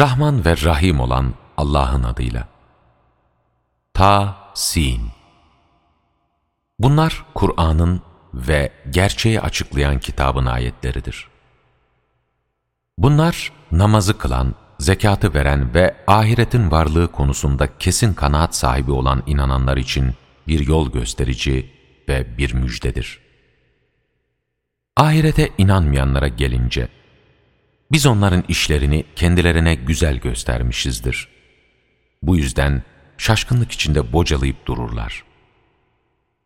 Rahman ve Rahim olan Allah'ın adıyla. Ta, Sin. Bunlar Kur'an'ın ve gerçeği açıklayan kitabın ayetleridir. Bunlar namazı kılan, zekatı veren ve ahiretin varlığı konusunda kesin kanaat sahibi olan inananlar için bir yol gösterici ve bir müjdedir. Ahirete inanmayanlara gelince, biz onların işlerini kendilerine güzel göstermişizdir. Bu yüzden şaşkınlık içinde bocalayıp dururlar.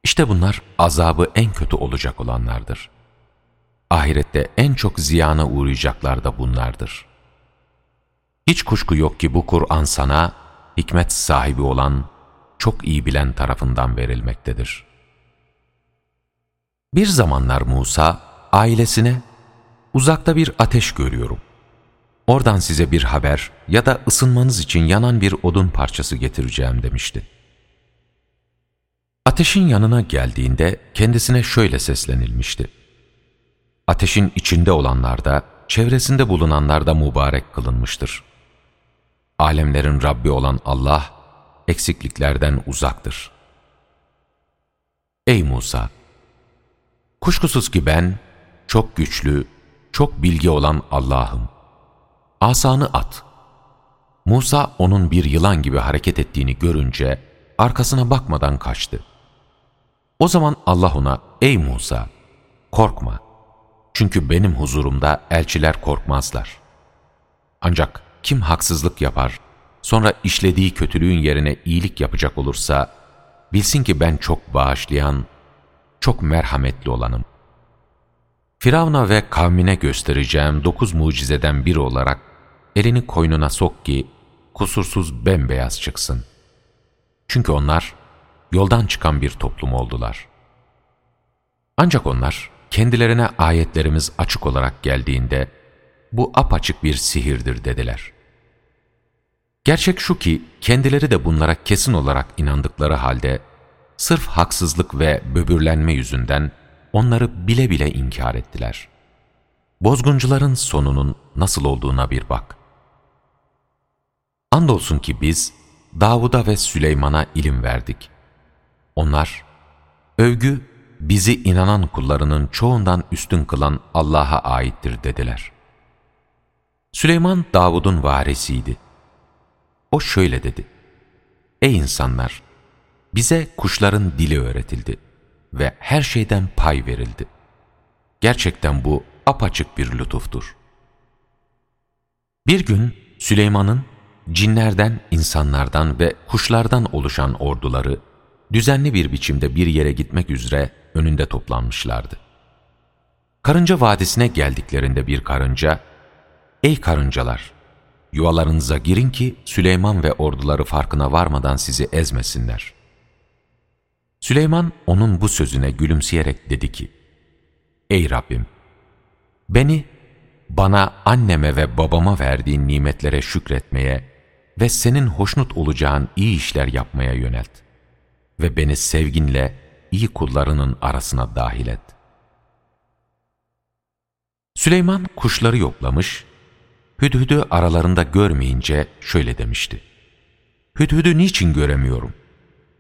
İşte bunlar azabı en kötü olacak olanlardır. Ahirette en çok ziyana uğrayacaklar da bunlardır. Hiç kuşku yok ki bu Kur'an sana, hikmet sahibi olan, çok iyi bilen tarafından verilmektedir. Bir zamanlar Musa, ailesine, uzakta bir ateş görüyorum. Oradan size bir haber ya da ısınmanız için yanan bir odun parçası getireceğim demişti. Ateşin yanına geldiğinde kendisine şöyle seslenilmişti. Ateşin içinde olanlar da, çevresinde bulunanlar da mübarek kılınmıştır. Alemlerin Rabbi olan Allah, eksikliklerden uzaktır. Ey Musa! Kuşkusuz ki ben, çok güçlü, çok bilgi olan Allah'ım. Asanı at. Musa onun bir yılan gibi hareket ettiğini görünce, arkasına bakmadan kaçtı. O zaman Allah ona, ey Musa, korkma. Çünkü benim huzurumda elçiler korkmazlar. Ancak kim haksızlık yapar, sonra işlediği kötülüğün yerine iyilik yapacak olursa, bilsin ki ben çok bağışlayan, çok merhametli olanım. Firavuna ve kavmine göstereceğim dokuz mucizeden biri olarak, elini koynuna sok ki, kusursuz bembeyaz çıksın. Çünkü onlar, yoldan çıkan bir toplum oldular. Ancak onlar, kendilerine ayetlerimiz açık olarak geldiğinde, bu apaçık bir sihirdir dediler. Gerçek şu ki, kendileri de bunlara kesin olarak inandıkları halde, sırf haksızlık ve böbürlenme yüzünden onları bile bile inkar ettiler. Bozguncuların sonunun nasıl olduğuna bir bak. Andolsun ki biz, Davud'a ve Süleyman'a ilim verdik. Onlar, övgü bizi inanan kullarının çoğundan üstün kılan Allah'a aittir dediler. Süleyman Davud'un varisiydi. O şöyle dedi. Ey insanlar! Bize kuşların dili öğretildi ve her şeyden pay verildi. Gerçekten bu apaçık bir lütuftur. Bir gün Süleyman'ın cinlerden, insanlardan ve kuşlardan oluşan orduları düzenli bir biçimde bir yere gitmek üzere önünde toplanmışlardı. Karınca Vadisi'ne geldiklerinde bir karınca, ''Ey karıncalar, yuvalarınıza girin ki Süleyman ve orduları farkına varmadan sizi ezmesinler.'' Süleyman onun bu sözüne gülümseyerek dedi ki, ''Ey Rabbim, beni bana anneme ve babama verdiğin nimetlere şükretmeye ve senin hoşnut olacağın iyi işler yapmaya yönelt ve beni sevginle iyi kullarının arasına dahil et. Süleyman kuşları yoklamış, Hüdhüd'ü aralarında görmeyince şöyle demişti. Hüdhüd'ü niçin göremiyorum?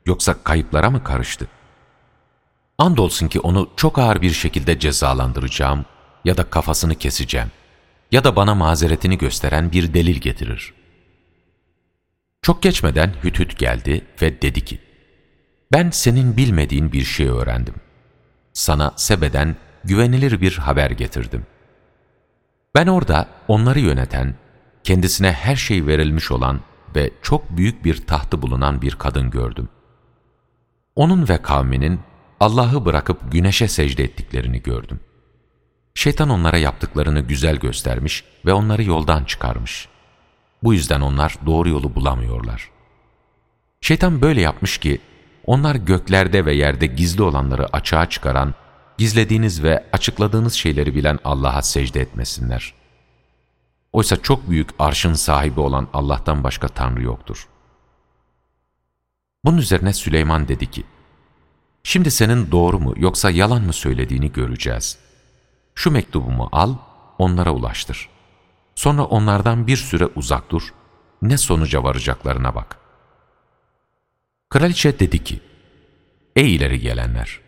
Yoksa kayıplara mı karıştı? Andolsun ki onu çok ağır bir şekilde cezalandıracağım ya da kafasını keseceğim ya da bana mazeretini gösteren bir delil getirir. Çok geçmeden Hüthüt geldi ve dedi ki, ben senin bilmediğin bir şey öğrendim. Sana Sebe'den güvenilir bir haber getirdim. Ben orada onları yöneten, kendisine her şey verilmiş olan ve çok büyük bir tahtı bulunan bir kadın gördüm. Onun ve kavminin Allah'ı bırakıp güneşe secde ettiklerini gördüm. Şeytan onlara yaptıklarını güzel göstermiş ve onları yoldan çıkarmış. Bu yüzden onlar doğru yolu bulamıyorlar. Şeytan böyle yapmış ki, onlar göklerde ve yerde gizli olanları açığa çıkaran, gizlediğiniz ve açıkladığınız şeyleri bilen Allah'a secde etmesinler. Oysa çok büyük arşın sahibi olan Allah'tan başka Tanrı yoktur. Bunun üzerine Süleyman dedi ki, Şimdi senin doğru mu yoksa yalan mı söylediğini göreceğiz. Şu mektubumu al, onlara ulaştır. Sonra onlardan bir süre uzak dur, ne sonuca varacaklarına bak. Kraliçe dedi ki, Ey ileri gelenler!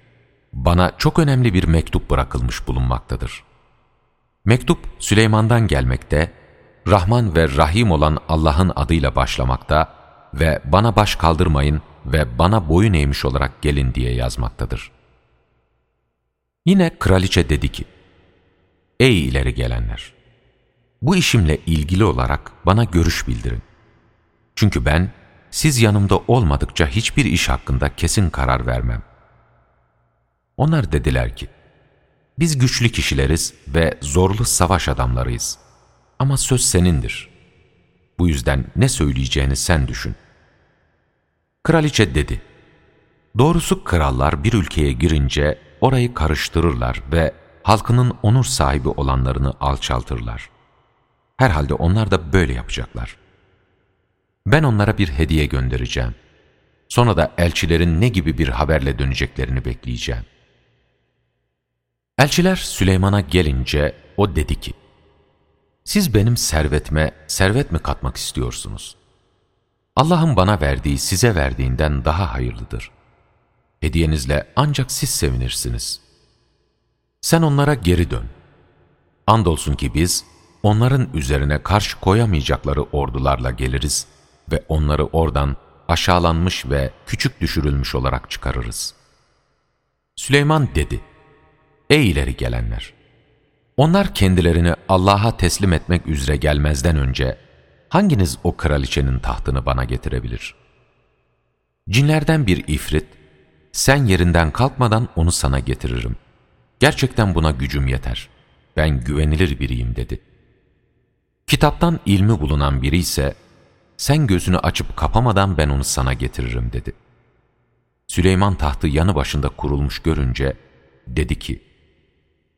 Bana çok önemli bir mektup bırakılmış bulunmaktadır. Mektup Süleyman'dan gelmekte, Rahman ve Rahim olan Allah'ın adıyla başlamakta ve bana baş kaldırmayın ve bana boyun eğmiş olarak gelin diye yazmaktadır. Yine kraliçe dedi ki, Ey ileri gelenler! Bu işimle ilgili olarak bana görüş bildirin. Çünkü ben, siz yanımda olmadıkça hiçbir iş hakkında kesin karar vermem. Onlar dediler ki, biz güçlü kişileriz ve zorlu savaş adamlarıyız. Ama söz senindir. Bu yüzden ne söyleyeceğini sen düşün. Kraliçe dedi, Doğrusu krallar bir ülkeye girince orayı karıştırırlar ve halkının onur sahibi olanlarını alçaltırlar. Herhalde onlar da böyle yapacaklar. Ben onlara bir hediye göndereceğim. Sonra da elçilerin ne gibi bir haberle döneceklerini bekleyeceğim. Elçiler Süleyman'a gelince o dedi ki, Siz benim servetime servet mi katmak istiyorsunuz? Allah'ın bana verdiği size verdiğinden daha hayırlıdır. Hediyenizle ancak siz sevinirsiniz. Sen onlara geri dön. Andolsun ki biz, onların üzerine karşı koyamayacakları ordularla geliriz ve onları oradan aşağılanmış ve küçük düşürülmüş olarak çıkarırız. Süleyman dedi, Ey ileri gelenler! Onlar kendilerini Allah'a teslim etmek üzere gelmezden önce, hanginiz o kraliçenin tahtını bana getirebilir? Cinlerden bir ifrit, sen yerinden kalkmadan onu sana getiririm. Gerçekten buna gücüm yeter. Ben güvenilir biriyim dedi. Kitaptan ilmi bulunan biri ise, sen gözünü açıp kapamadan ben onu sana getiririm dedi. Süleyman tahtı yanı başında kurulmuş görünce, dedi ki,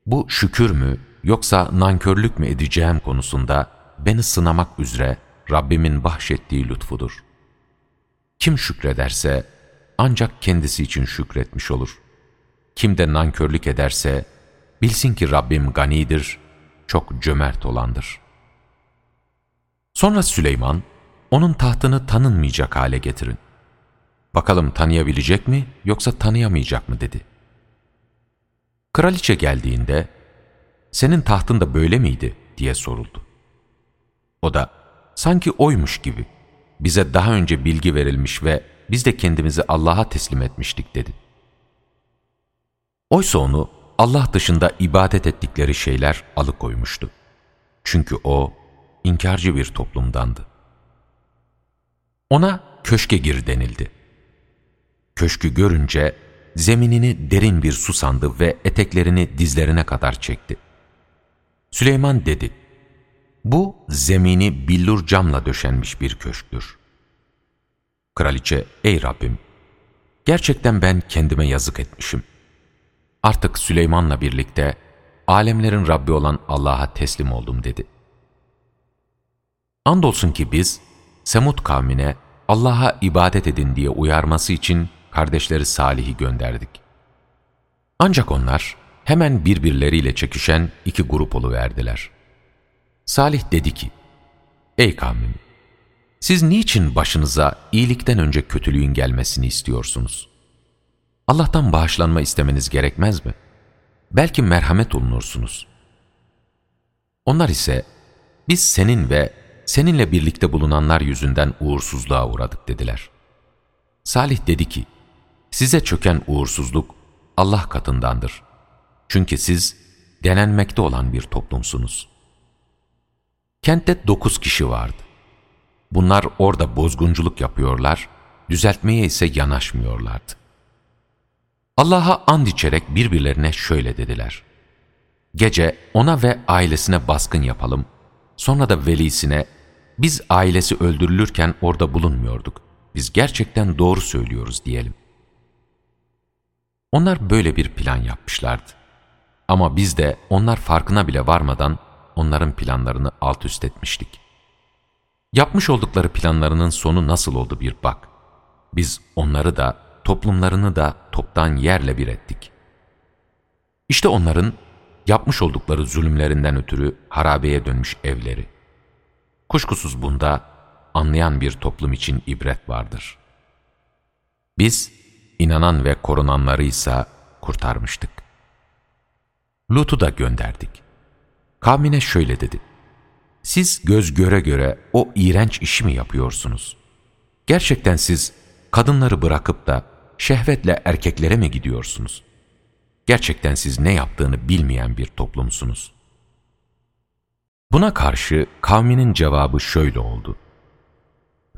bu şükür mü yoksa nankörlük mü edeceğim konusunda beni sınamak üzere Rabbimin bahşettiği lütfudur. Kim şükrederse ancak kendisi için şükretmiş olur. Kim de nankörlük ederse bilsin ki Rabbim ganidir, çok cömert olandır. Sonra Süleyman, onun tahtını tanınmayacak hale getirin. Bakalım tanıyabilecek mi yoksa tanıyamayacak mı dedi. Kraliçe geldiğinde, senin tahtın da böyle miydi diye soruldu. O da, sanki oymuş gibi, bize daha önce bilgi verilmiş ve biz de kendimizi Allah'a teslim etmiştik dedi. Oysa onu Allah dışında ibadet ettikleri şeyler alıkoymuştu. Çünkü o, inkarcı bir toplumdandı. Ona köşke gir denildi. Köşkü görünce zeminini derin bir su sandı ve eteklerini dizlerine kadar çekti. Süleyman dedi, bu zemini billur camla döşenmiş bir köşktür. Kraliçe, ey Rabbim, gerçekten ben kendime yazık etmişim. Artık Süleyman'la birlikte alemlerin Rabbi olan Allah'a teslim oldum dedi. Andolsun ki biz, Semud kavmine Allah'a ibadet edin diye uyarması için kardeşleri Salih'i gönderdik. Ancak onlar hemen birbirleriyle çekişen iki grup verdiler. Salih dedi ki, Ey kavmim! Siz niçin başınıza iyilikten önce kötülüğün gelmesini istiyorsunuz? Allah'tan bağışlanma istemeniz gerekmez mi? Belki merhamet olunursunuz. Onlar ise, biz senin ve seninle birlikte bulunanlar yüzünden uğursuzluğa uğradık dediler. Salih dedi ki, size çöken uğursuzluk Allah katındandır. Çünkü siz denenmekte olan bir toplumsunuz. Kentte dokuz kişi vardı. Bunlar orada bozgunculuk yapıyorlar, düzeltmeye ise yanaşmıyorlardı. Allah'a and içerek birbirlerine şöyle dediler. Gece ona ve ailesine baskın yapalım, sonra da velisine, biz ailesi öldürülürken orada bulunmuyorduk, biz gerçekten doğru söylüyoruz diyelim. Onlar böyle bir plan yapmışlardı. Ama biz de onlar farkına bile varmadan onların planlarını alt üst etmiştik. Yapmış oldukları planlarının sonu nasıl oldu bir bak. Biz onları da, toplumlarını da toptan yerle bir ettik. İşte onların yapmış oldukları zulümlerinden ötürü harabeye dönmüş evleri, Kuşkusuz bunda anlayan bir toplum için ibret vardır. Biz, inanan ve korunanları ise kurtarmıştık. Lut'u da gönderdik. Kavmine şöyle dedi. Siz göz göre göre o iğrenç işi mi yapıyorsunuz? Gerçekten siz kadınları bırakıp da şehvetle erkeklere mi gidiyorsunuz? Gerçekten siz ne yaptığını bilmeyen bir toplumsunuz. Buna karşı kavminin cevabı şöyle oldu.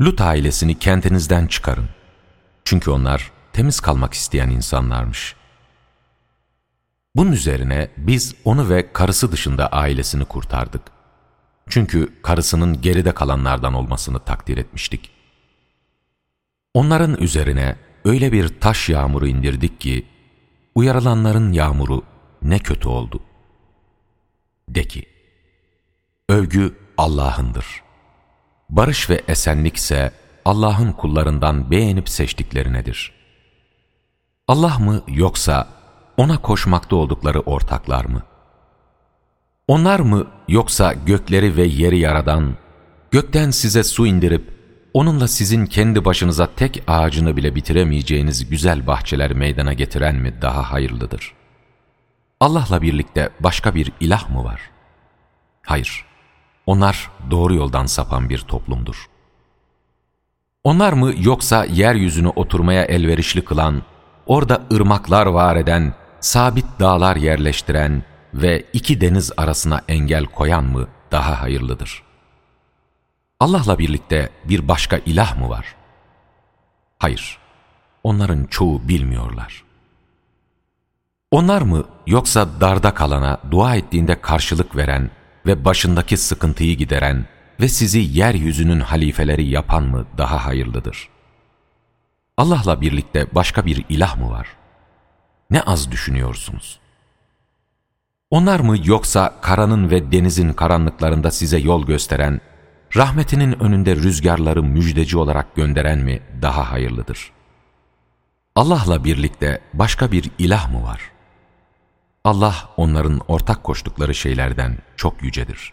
Lut ailesini kentinizden çıkarın. Çünkü onlar temiz kalmak isteyen insanlarmış. Bunun üzerine biz onu ve karısı dışında ailesini kurtardık. Çünkü karısının geride kalanlardan olmasını takdir etmiştik. Onların üzerine öyle bir taş yağmuru indirdik ki, uyarılanların yağmuru ne kötü oldu. De ki, övgü Allah'ındır. Barış ve esenlik ise Allah'ın kullarından beğenip seçtiklerinedir. Allah mı yoksa ona koşmakta oldukları ortaklar mı? Onlar mı yoksa gökleri ve yeri yaradan, gökten size su indirip, onunla sizin kendi başınıza tek ağacını bile bitiremeyeceğiniz güzel bahçeler meydana getiren mi daha hayırlıdır? Allah'la birlikte başka bir ilah mı var? Hayır, onlar doğru yoldan sapan bir toplumdur. Onlar mı yoksa yeryüzünü oturmaya elverişli kılan, orada ırmaklar var eden, sabit dağlar yerleştiren ve iki deniz arasına engel koyan mı daha hayırlıdır? Allah'la birlikte bir başka ilah mı var? Hayır, onların çoğu bilmiyorlar. Onlar mı yoksa darda kalana dua ettiğinde karşılık veren ve başındaki sıkıntıyı gideren ve sizi yeryüzünün halifeleri yapan mı daha hayırlıdır? Allah'la birlikte başka bir ilah mı var? Ne az düşünüyorsunuz. Onlar mı yoksa karanın ve denizin karanlıklarında size yol gösteren, rahmetinin önünde rüzgarları müjdeci olarak gönderen mi daha hayırlıdır? Allah'la birlikte başka bir ilah mı var? Allah onların ortak koştukları şeylerden çok yücedir.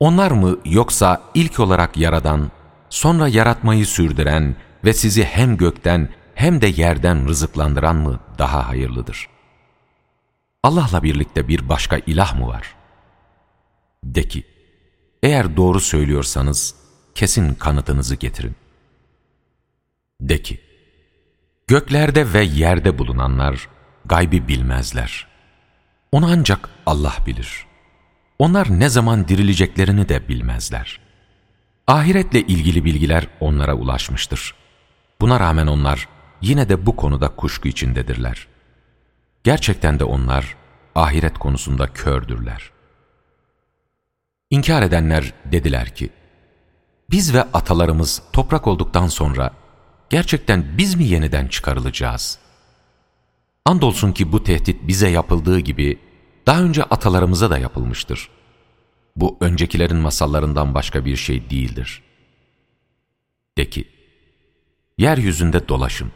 Onlar mı yoksa ilk olarak yaradan, sonra yaratmayı sürdüren ve sizi hem gökten hem de yerden rızıklandıran mı daha hayırlıdır? Allah'la birlikte bir başka ilah mı var? De ki, eğer doğru söylüyorsanız kesin kanıtınızı getirin. De ki, göklerde ve yerde bulunanlar gaybi bilmezler. Onu ancak Allah bilir. Onlar ne zaman dirileceklerini de bilmezler. Ahiretle ilgili bilgiler onlara ulaşmıştır. Buna rağmen onlar yine de bu konuda kuşku içindedirler. Gerçekten de onlar ahiret konusunda kördürler. İnkar edenler dediler ki, biz ve atalarımız toprak olduktan sonra gerçekten biz mi yeniden çıkarılacağız? Andolsun ki bu tehdit bize yapıldığı gibi daha önce atalarımıza da yapılmıştır. Bu öncekilerin masallarından başka bir şey değildir. De ki, yeryüzünde dolaşın,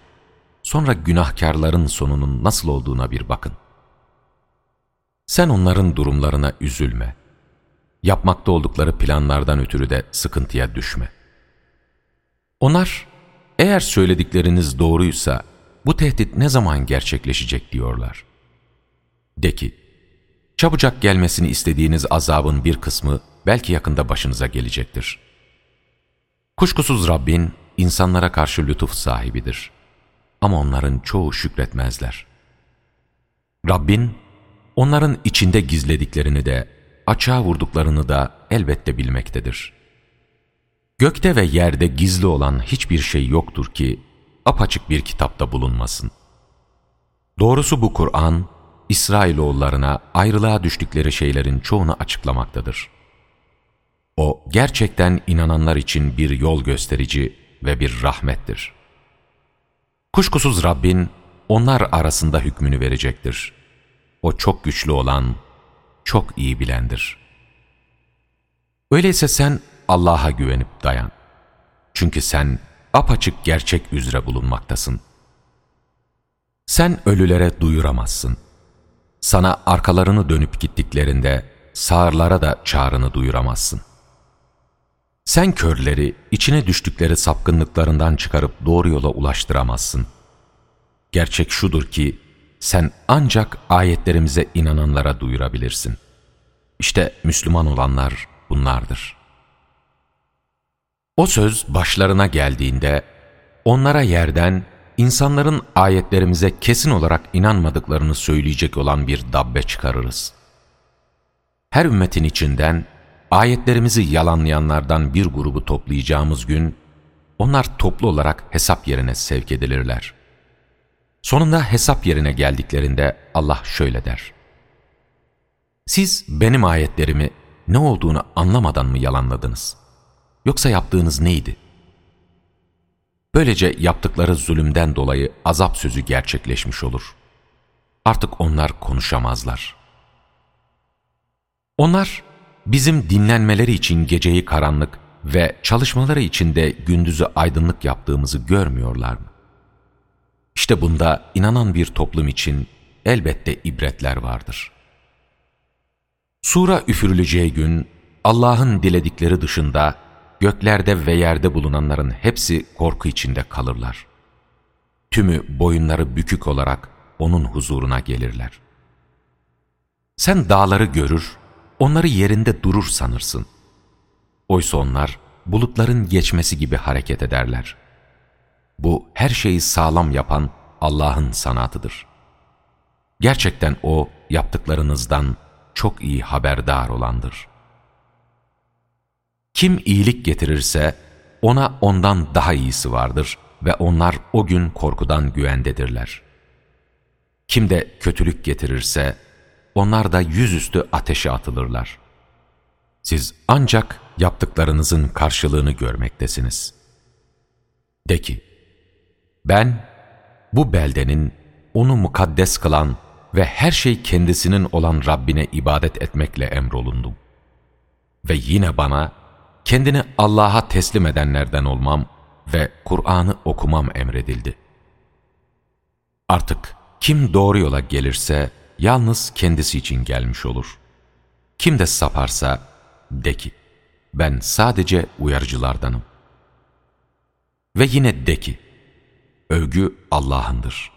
sonra günahkarların sonunun nasıl olduğuna bir bakın. Sen onların durumlarına üzülme. Yapmakta oldukları planlardan ötürü de sıkıntıya düşme. Onlar, eğer söyledikleriniz doğruysa, bu tehdit ne zaman gerçekleşecek diyorlar. De ki, çabucak gelmesini istediğiniz azabın bir kısmı belki yakında başınıza gelecektir. Kuşkusuz Rabbin insanlara karşı lütuf sahibidir. Ama onların çoğu şükretmezler. Rabbin onların içinde gizlediklerini de açığa vurduklarını da elbette bilmektedir. Gökte ve yerde gizli olan hiçbir şey yoktur ki apaçık bir kitapta bulunmasın. Doğrusu bu Kur'an, İsrailoğullarına ayrılığa düştükleri şeylerin çoğunu açıklamaktadır. O gerçekten inananlar için bir yol gösterici ve bir rahmettir. Kuşkusuz Rabbin onlar arasında hükmünü verecektir. O çok güçlü olan, çok iyi bilendir. Öyleyse sen Allah'a güvenip dayan. Çünkü sen apaçık gerçek üzere bulunmaktasın. Sen ölülere duyuramazsın. Sana arkalarını dönüp gittiklerinde sağırlara da çağrını duyuramazsın. Sen körleri içine düştükleri sapkınlıklarından çıkarıp doğru yola ulaştıramazsın. Gerçek şudur ki sen ancak ayetlerimize inananlara duyurabilirsin. İşte Müslüman olanlar bunlardır. O söz başlarına geldiğinde onlara yerden insanların ayetlerimize kesin olarak inanmadıklarını söyleyecek olan bir dabbe çıkarırız. Her ümmetin içinden ayetlerimizi yalanlayanlardan bir grubu toplayacağımız gün, onlar toplu olarak hesap yerine sevk edilirler. Sonunda hesap yerine geldiklerinde Allah şöyle der. Siz benim ayetlerimi ne olduğunu anlamadan mı yalanladınız? Yoksa yaptığınız neydi? Böylece yaptıkları zulümden dolayı azap sözü gerçekleşmiş olur. Artık onlar konuşamazlar. Onlar bizim dinlenmeleri için geceyi karanlık ve çalışmaları için de gündüzü aydınlık yaptığımızı görmüyorlar mı? İşte bunda inanan bir toplum için elbette ibretler vardır. Sura üfürüleceği gün Allah'ın diledikleri dışında göklerde ve yerde bulunanların hepsi korku içinde kalırlar. Tümü boyunları bükük olarak O'nun huzuruna gelirler. Sen dağları görür, onları yerinde durur sanırsın. Oysa onlar bulutların geçmesi gibi hareket ederler. Bu her şeyi sağlam yapan Allah'ın sanatıdır. Gerçekten O yaptıklarınızdan çok iyi haberdar olandır. Kim iyilik getirirse ona ondan daha iyisi vardır ve onlar o gün korkudan güvendedirler. Kim de kötülük getirirse onlar da yüzüstü ateşe atılırlar. Siz ancak yaptıklarınızın karşılığını görmektesiniz. De ki, ben bu beldenin onu mukaddes kılan ve her şey kendisinin olan Rabbine ibadet etmekle emrolundum. Ve yine bana kendini Allah'a teslim edenlerden olmam ve Kur'an'ı okumam emredildi. Artık kim doğru yola gelirse yalnız kendisi için gelmiş olur. Kim de saparsa de ki, ben sadece uyarıcılardanım. Ve yine de ki, övgü Allah'ındır.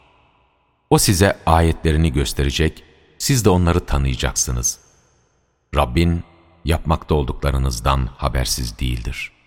O size ayetlerini gösterecek, siz de onları tanıyacaksınız. Rabbin yapmakta olduklarınızdan habersiz değildir.''